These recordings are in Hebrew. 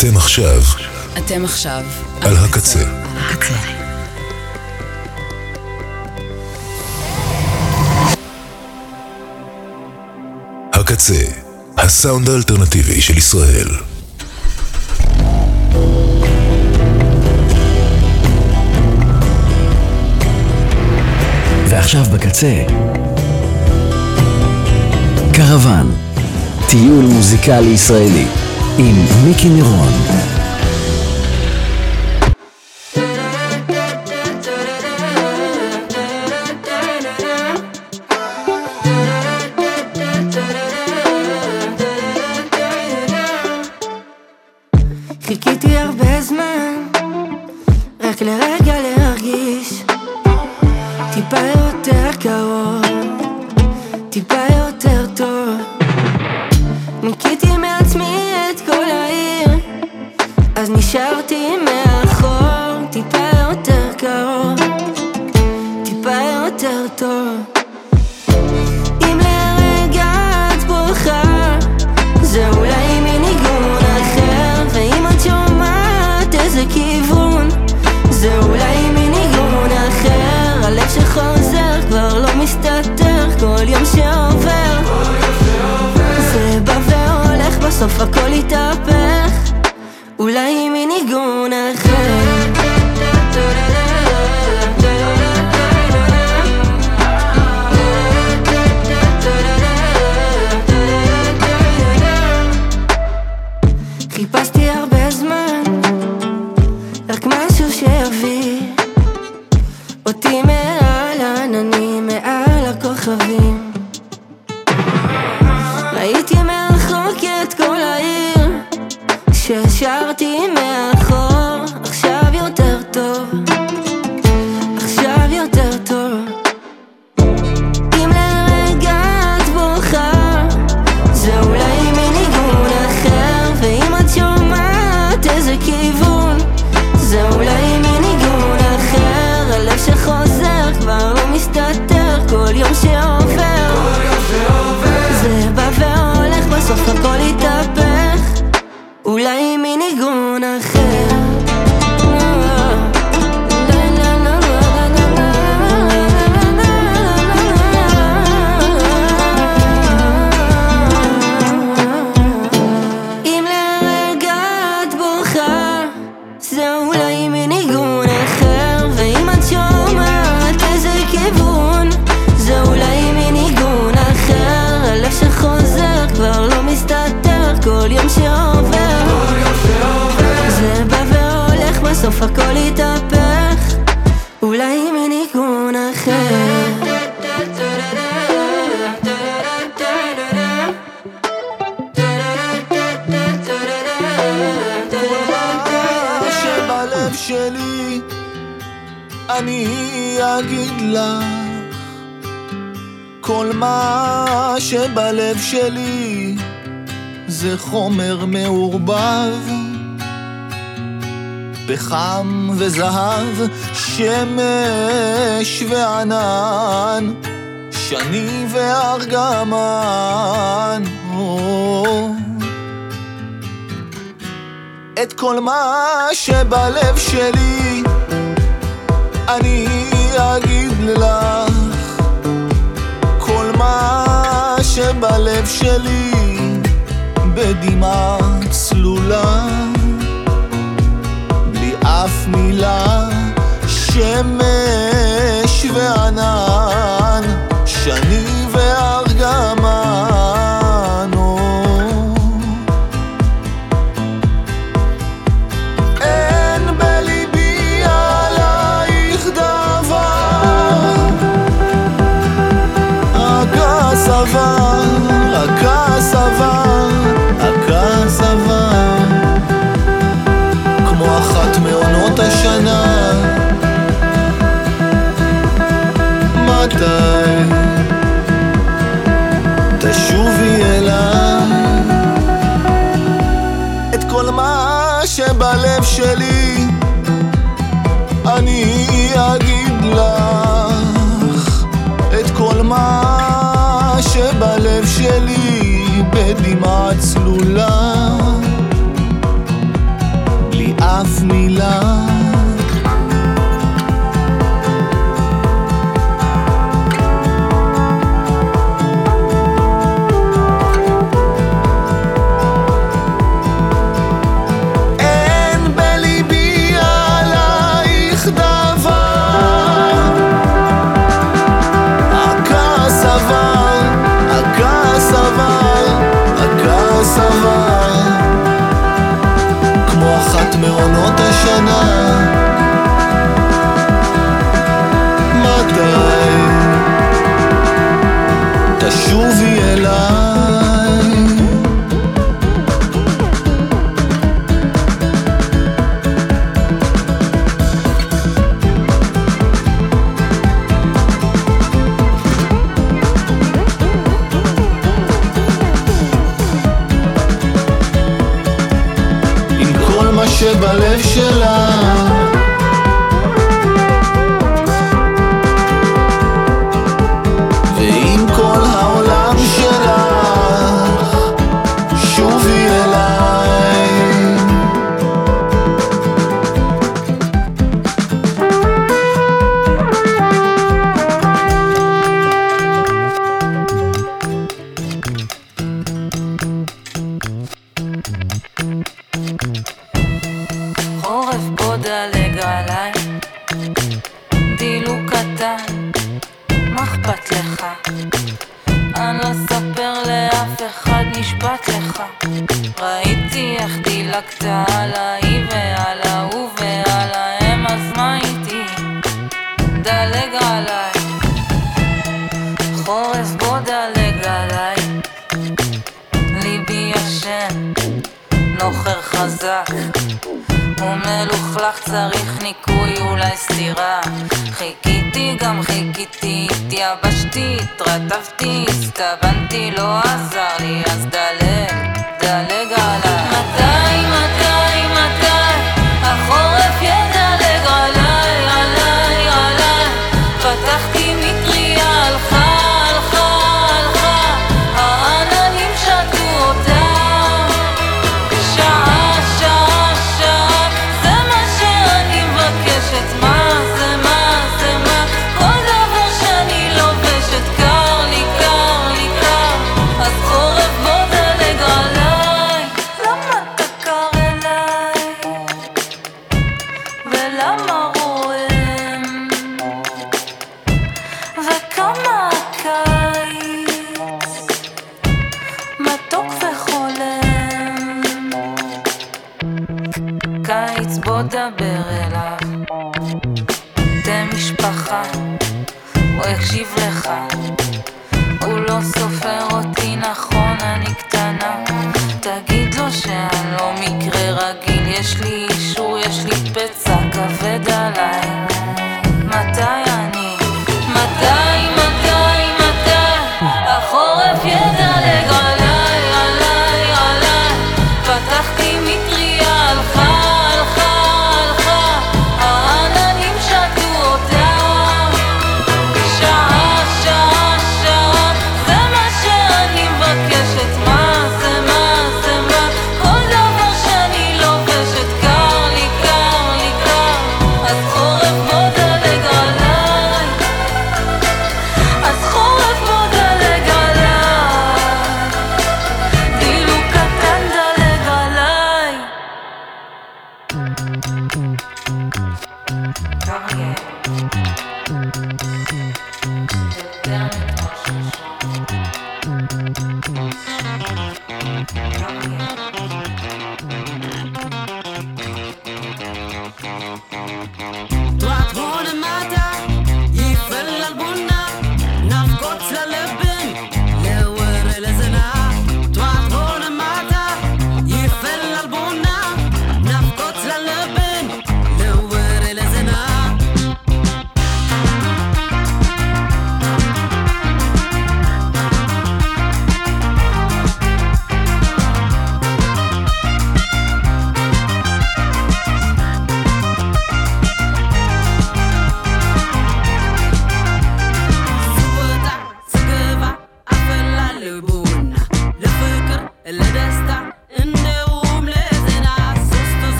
אתם עכשיו. אתם עכשיו. על הקצה. הקצה. הקצה, הסאונד האלטרנטיבי של ישראל. ועכשיו בקצה, קרוון, טיול מוזיקלי ישראלי. עם מיקי נירון. Difícil se ouvir. O time é וזהב, שמש וענן, שני וארגמן. את כל מה שבלב שלי אני אגיד לך, כל מה שבלב שלי בדמעה צלולה. אף מילה, שמש וענן, שני וארגמן. תביא אליי את כל מה שבלב שלי. אני אגיד לך את כל מה שבלב שלי בדמעה צלולה. בלי אף מילה. night.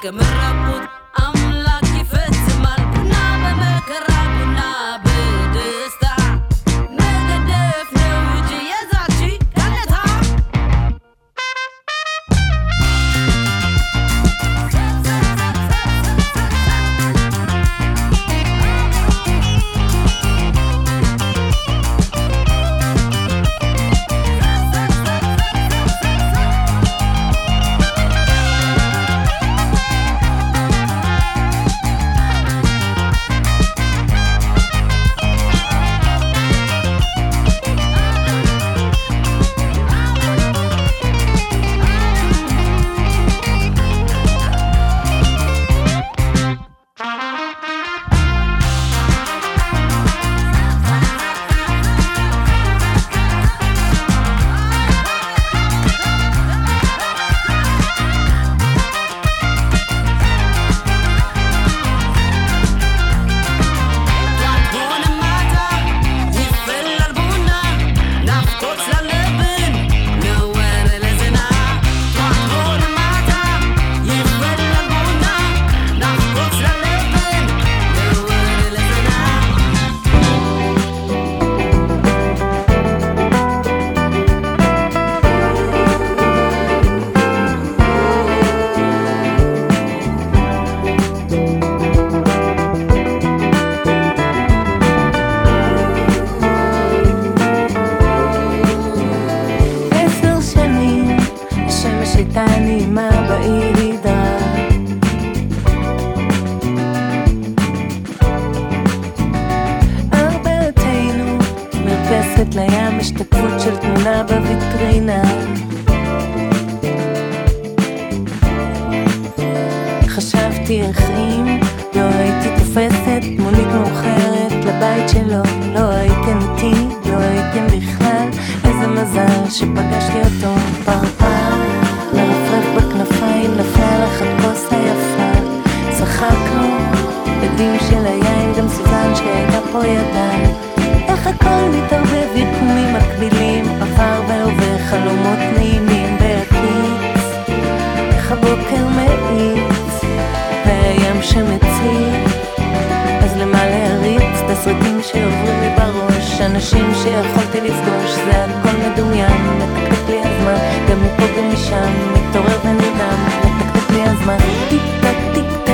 que me repousse מרפסת לים, השתקפות של תמונה בוויטרינה. חשבתי איך אם לא הייתי תופסת מונית מאוחרת לבית שלו לא הייתם איתי, לא הייתם בכלל. איזה מזל שפגשתי אותו פרפר לרפרף בכנפיים נפלה לך הכוס היפה. צחקנו בדים של היין גם סוזן שהייתה פה ידיים והים שמציץ אז למה להריץ תסריטים שעוברים לי בראש? אנשים שיכולתי לפגוש זה הכל מדומיין. מתקתק לי הזמן גם מפה גם משם מתעורר ונרדם מתקתק לי הזמן. טיק טק טיק טק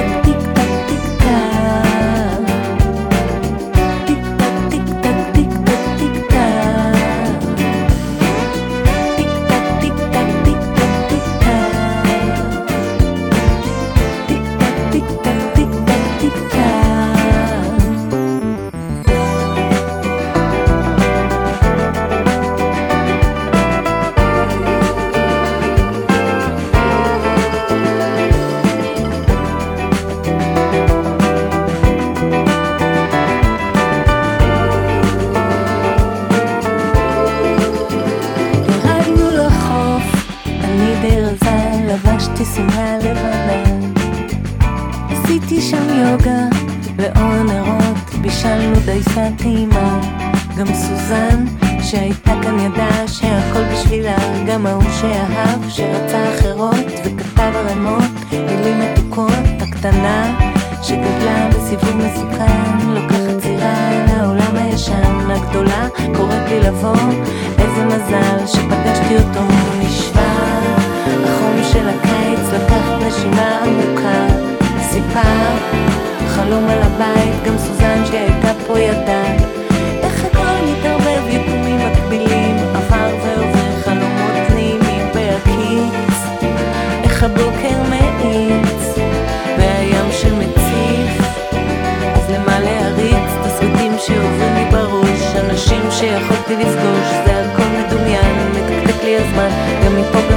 שהייתה כאן ידעה שהכל בשבילה, גם ההוא שאהב, שרצה אחרות, וכתב ערימות, מילים מתוקות, הקטנה, שגדלה בסיבוב מסוכן, לוקחת סירה אל העולם הישן, הגדולה, קוראת לי לבוא, איזה מזל שפגשתי אותו, הוא נשבע, החום של הקיץ לקח נשימה עמוקה, סיפר, חלום על הבית, גם סוזן שהייתה פה ידעה, איך הבוקר מאיץ, והים שמציף, אז למה להריץ תסריטים שעוברים לי בראש, אנשים שיכולתי לפגוש, זה הכל מדומיין, מתקתק לי הזמן, גם מפה גם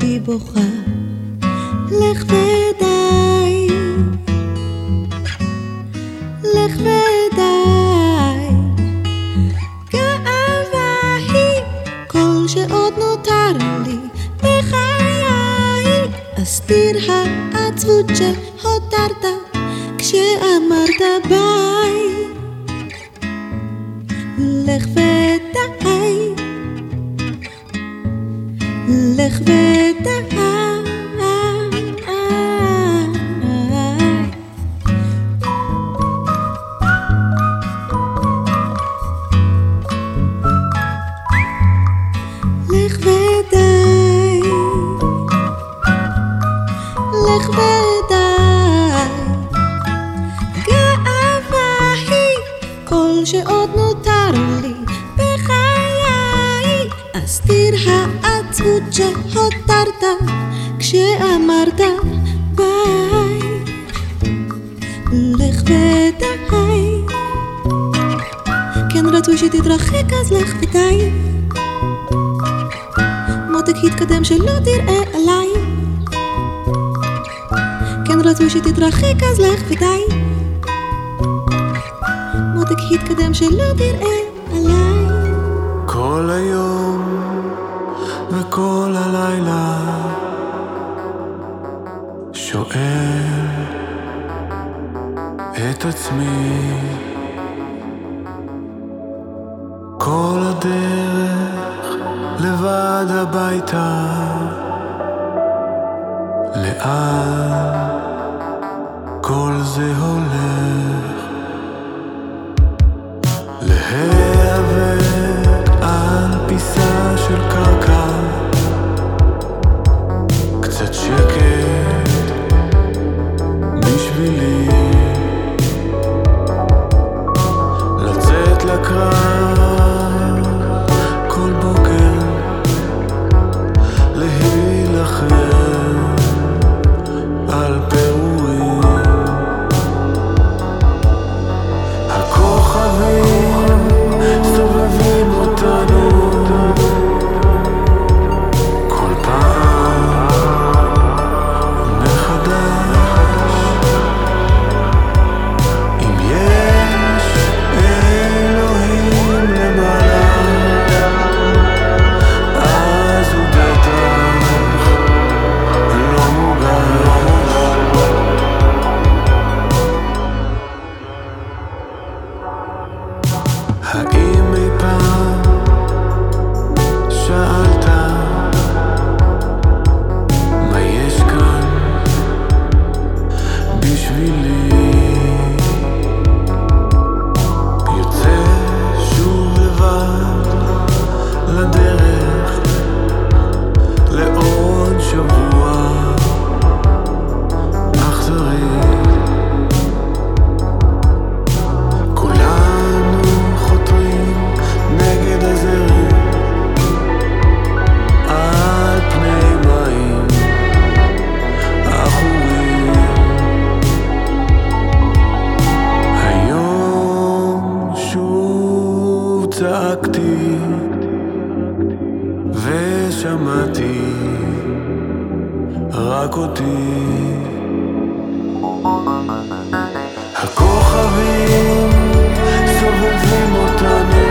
一波换。כל זה הולך צעקתי ושמעתי רק אותי. הכוכבים סובבים אותנו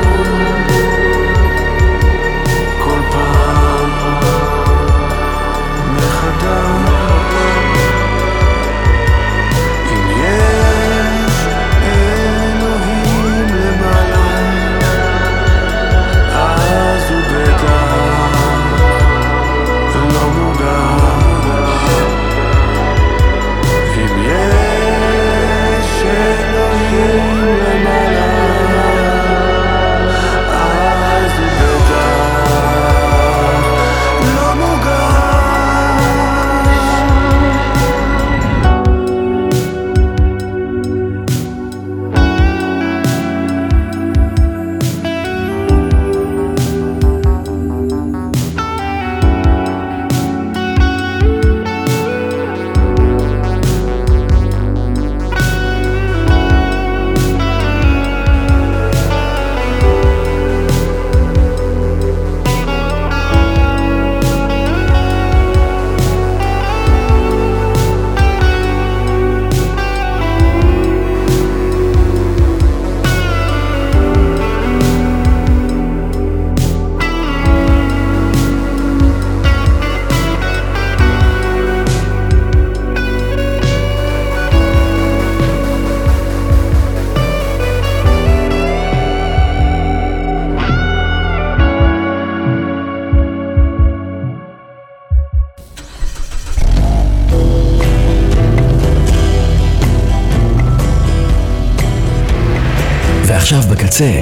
בקצה,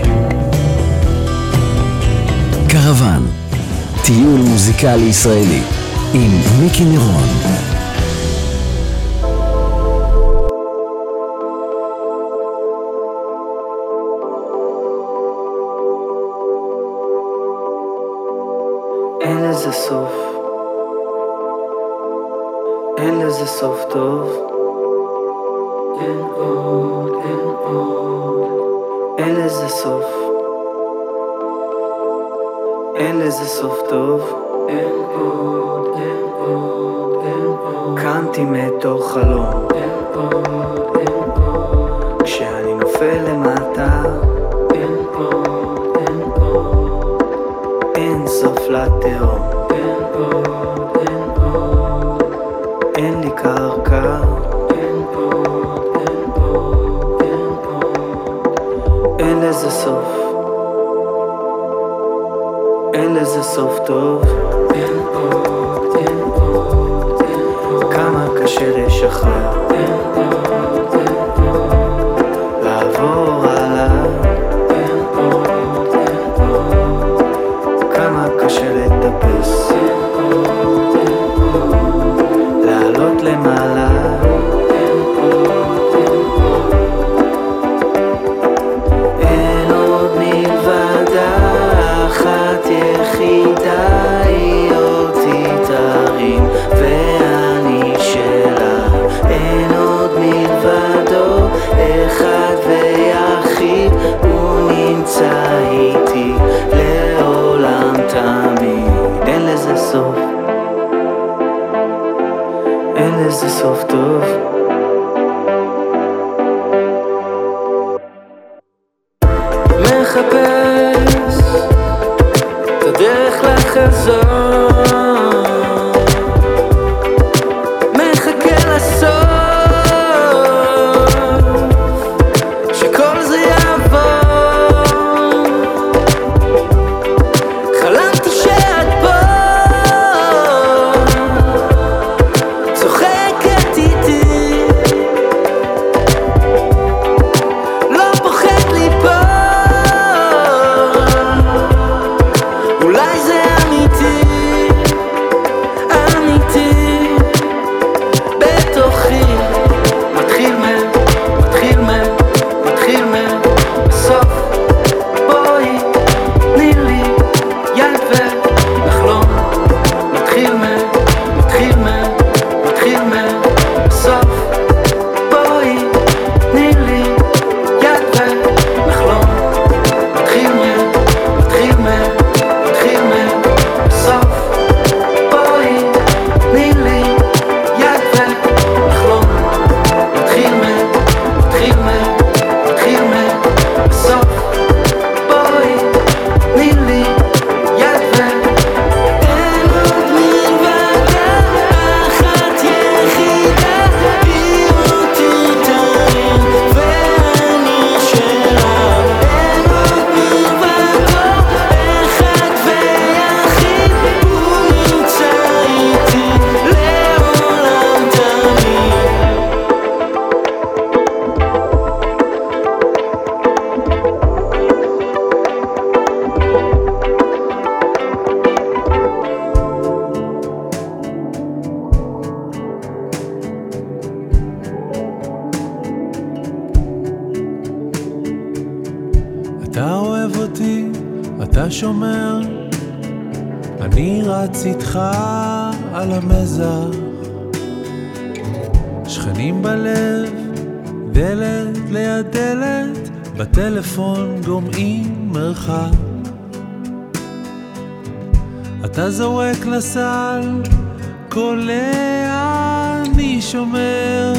קרוון, טיול מוזיקלי ישראלי, עם מיקי נירון. אין לזה סוף, אין לזה סוף טוב. אין עוד, אין עוד, אין לזה סוף. אין לזה סוף טוב. אין עוד, אין עוד, אין עוד. קמתי מתוך חלום. אין עוד, אין עוד. כשאני נופל למטה. אין עוד, אין עוד. אין סוף לתהום. אין עוד, אין עוד. אין לי קרקע. לזה סוף. אין לזה סוף טוב. אין עוד, אין עוד, אין עוד. כמה קשה לשחרר. אין עוד, אין עוד. לעבור הסל, קולע אני שומר,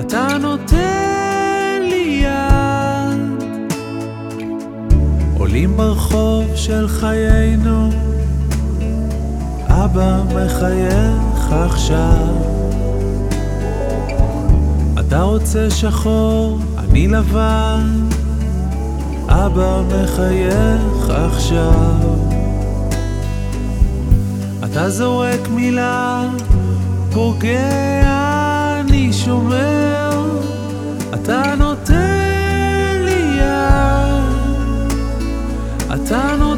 אתה נותן לי יד. עולים ברחוב של חיינו, אבא מחייך עכשיו. אתה רוצה שחור, אני לבן, אבא מחייך עכשיו. אתה זורק מילה, פוגע, אני שומר, אתה נותן לי יד, אתה נותן... לי יד.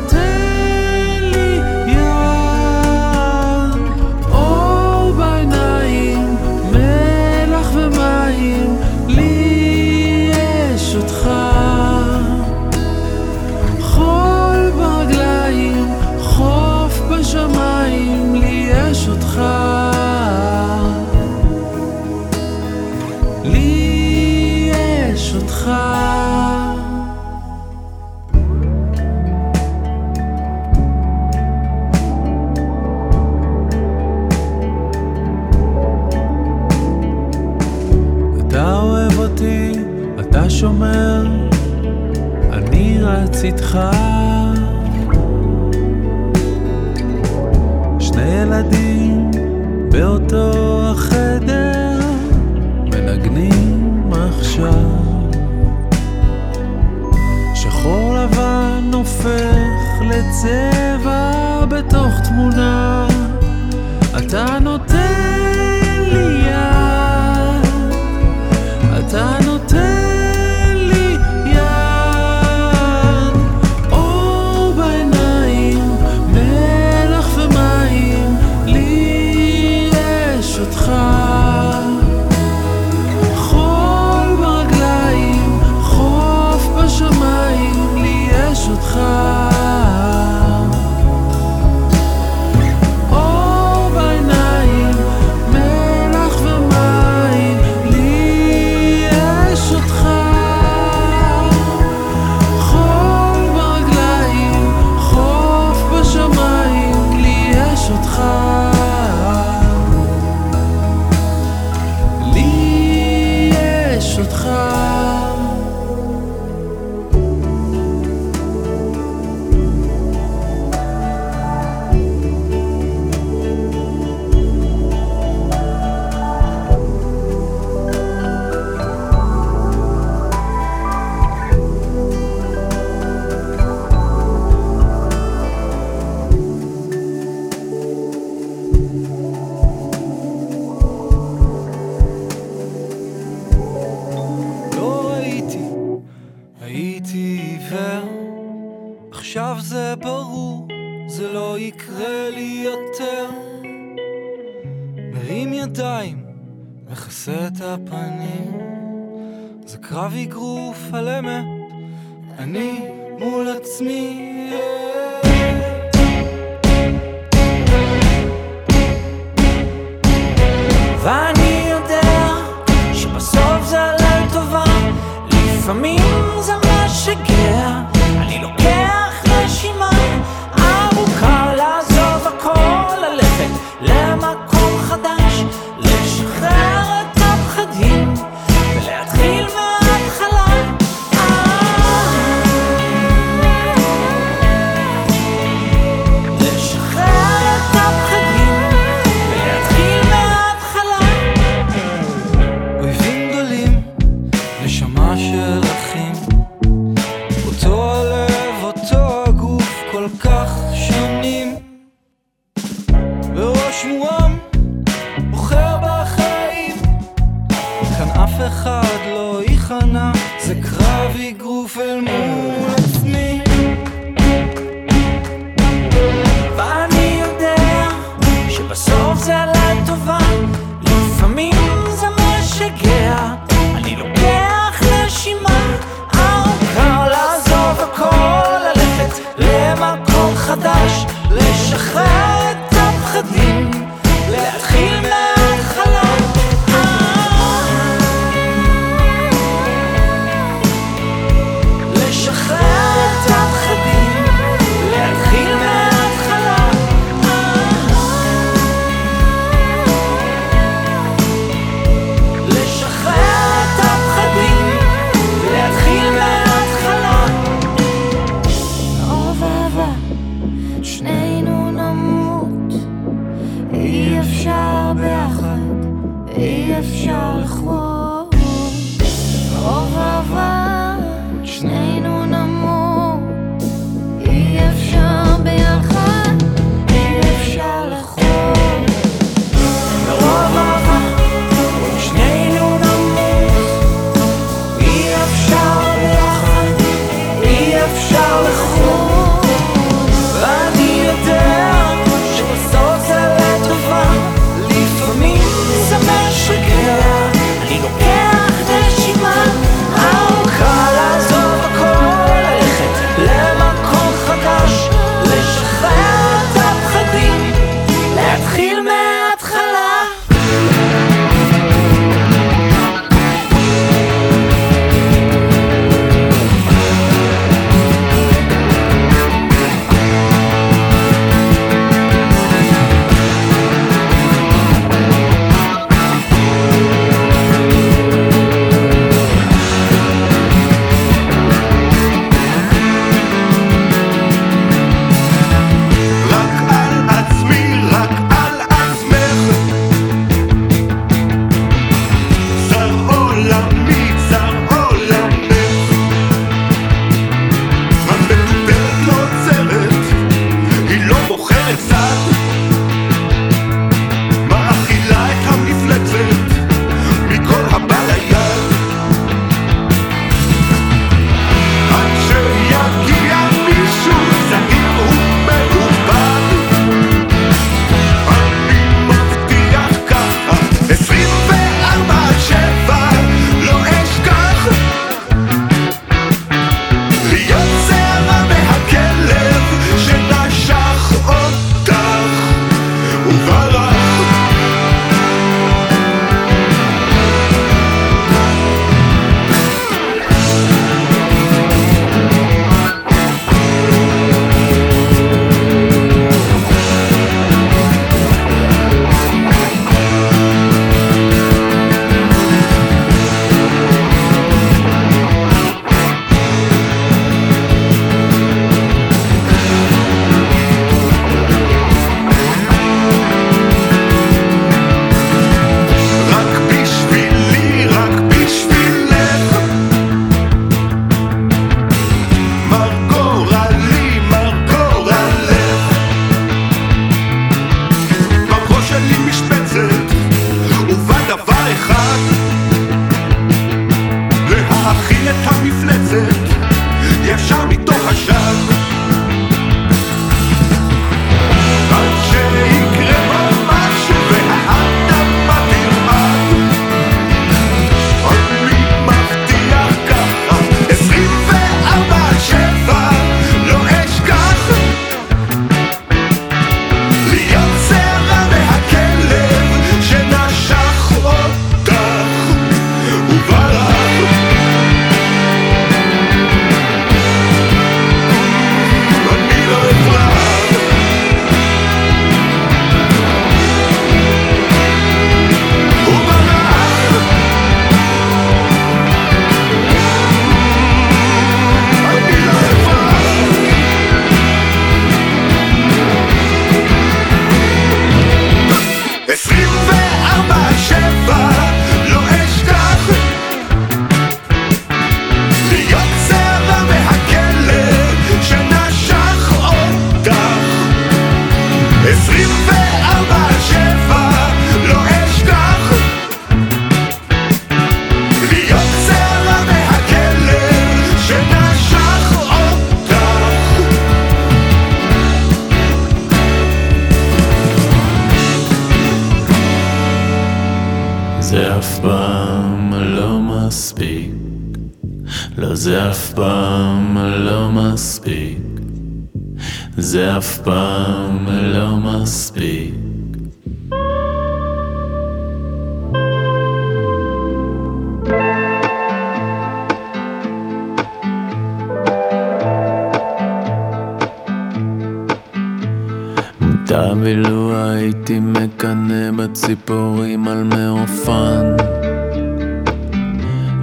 מקנא בציפורים על מעופן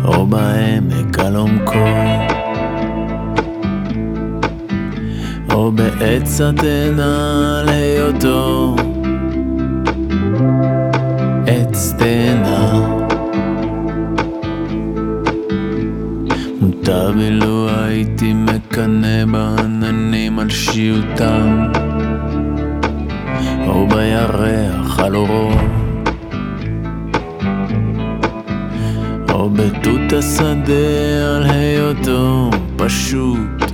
או בעמק על עומקו. או בעץ התאנה על היותו עץ תאנה. מוטב אילו הייתי מקנא בעננים על שיעותם או בירח על אורו. או בתות השדה על היותו פשוט.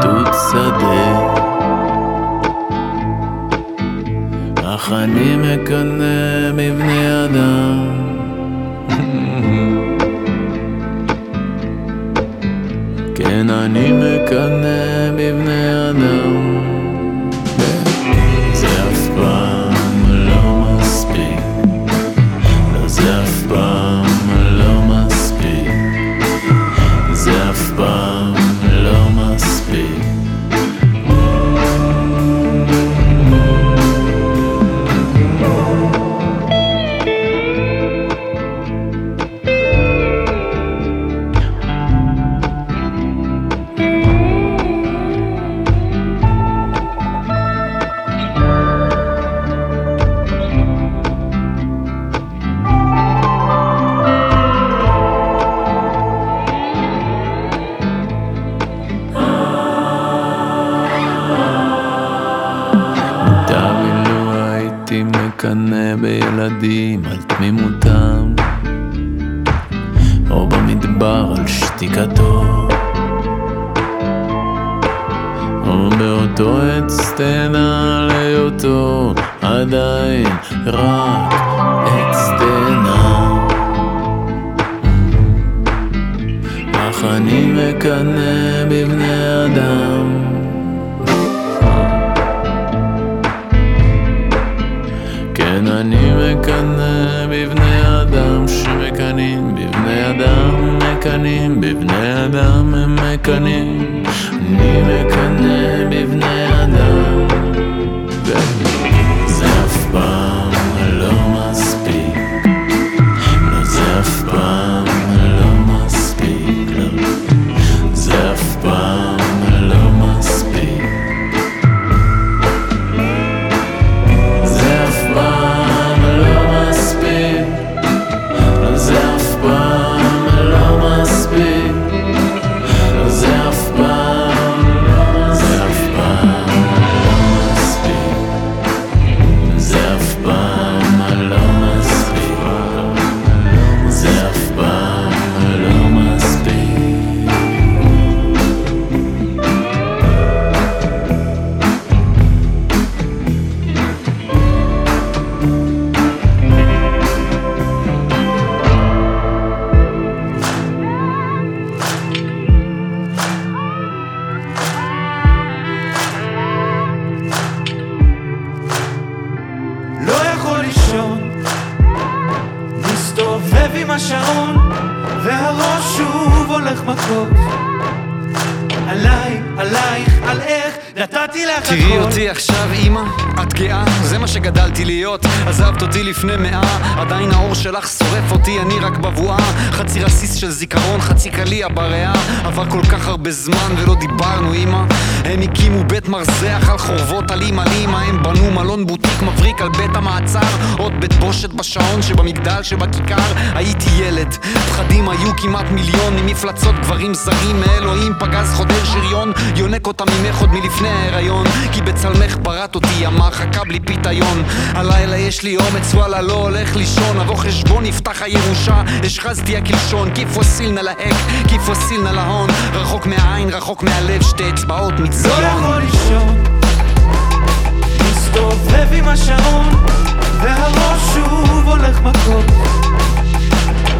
תות שדה. אך אני מקנא בבני אדם. כן אני מקנא בבני אדם שתיקתו או באותו עץ תאנה על היותו עדיין רק עץ תאנה אך אני מקנא בבני אדם. כן אני מקנא בבני אדם שמקנאים אדם מקנאים בבני אדם הם מקנאים. אני מקנא בבני עליי, עלייך, על איך נתתי לך תראי הכל. אותי עכשיו אימא, את גאה, זה מה שגדלתי להיות. עזבת אותי לפני מאה, עדיין האור שלך שורף אותי, אני רק בבואה. חצי רסיס של זיכרון, חצי קליע בריאה. עבר כל כך הרבה זמן ולא דיברנו אימא הם הקימו בית מרזח על חורבות על אימא הם בנו מלון בוטיק מבריק על בית המעצר. עוד בית בושת בשעון שבמגדל שבכיכר. הייתי ילד. פחדים היו כמעט מיליון ממפלצות גברים זרים. מאלוהים פגז חודר שריון. יונק אותה ממך עוד מלפני ההיריון כי בצלמך בראת אותי אמר חכה בלי פיתיון. הלילה יש לי אומץ וואלה לא הולך לישון. אבוא חשבון יפתח הירושה השחזתי הקלשון. כיף וסיל נא להק כיף וסיל נא להון. רחוק מהעין רחוק מהלב שתי אצבעות לא מצדיון יכול לישון. מסתובב עם השעון והראש שוב הולך מכות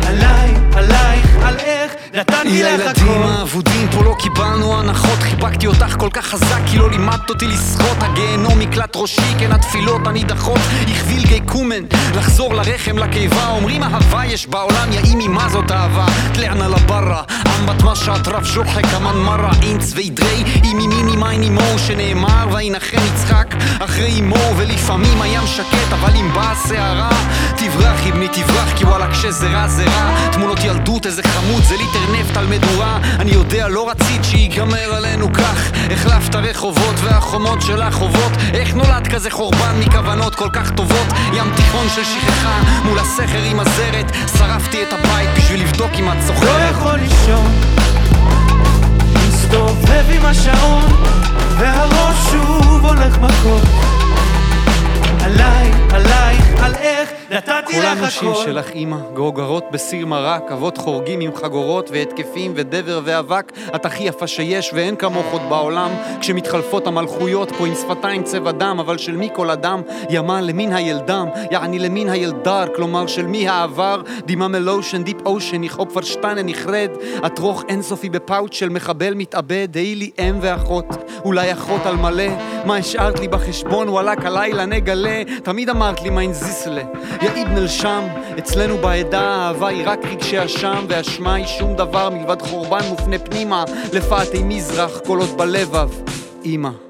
עליי, עלייך, על איך נתתי לך הכל. ילדים האבודים פה לא קיבלנו הנחות, חיבקתי אותך כל כך חזק כי לא לימדת אותי לשחות, הגיהנום מקלט ראשי, כן התפילות הנידחות, הכביל גיא קומן, לחזור לרחם, לקיבה, אומרים אהבה יש בעולם, יא אימי מה זאת אהבה, תלענה לברה, אמבט מה שאטרף שוחק, אמן מרה, אינץ וידרי, אימי מיני מיין אימו, שנאמר וינחם יצחק אחרי אימו, ולפעמים הים שקט, אבל אם באה הסערה, תברח אבני תברח, כי וואלה כשזה רע זה רע, תמונות ילדות איזה ח... חמוד זה ליטר נפט על מדורה. אני יודע לא רצית שיגמר עלינו כך. החלפת רחובות והחומות של החובות. איך נולד כזה חורבן מכוונות כל כך טובות? ים תיכון של שכחה מול הסכר עם הזרת. שרפתי את הבית בשביל לבדוק אם את לא זוכרת יכול לישון. מסתובב עם השעון והראש שוב הכל שלך אימא, גרוגרות בסיר מרק, אבות חורגים עם חגורות והתקפים ודבר ואבק, את הכי יפה שיש ואין כמוך עוד בעולם, כשמתחלפות המלכויות פה עם שפתיים צבע דם, אבל של מי כל אדם? ימה למין הילדם, יעני למין הילדר, כלומר של מי העבר? דימה מלושן, דיפ אושן, ich hop verstanden, ich red, את רוך אינסופי בפאוץ' של מחבל מתאבד, היי לי אם ואחות, אולי אחות על מלא, מה השארת לי בחשבון, וואלכ הלילה נגלה, תמיד אמרת לי מיין זיסלה, יא איבנל שם, אצלנו בעדה האהבה היא רק רגשי אשם, ואשמה היא שום דבר מלבד חורבן מופנה פנימה, לפאתי מזרח, עוד בלבב, אמא.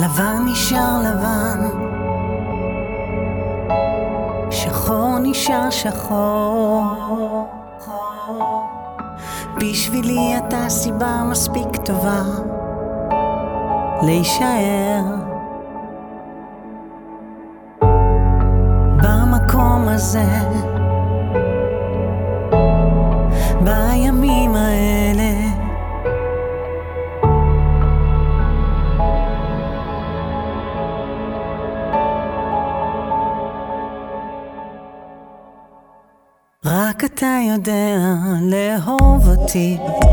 לבן נשאר לבן, שחור נשאר שחור. בשבילי אתה סיבה מספיק טובה להישאר Legacy.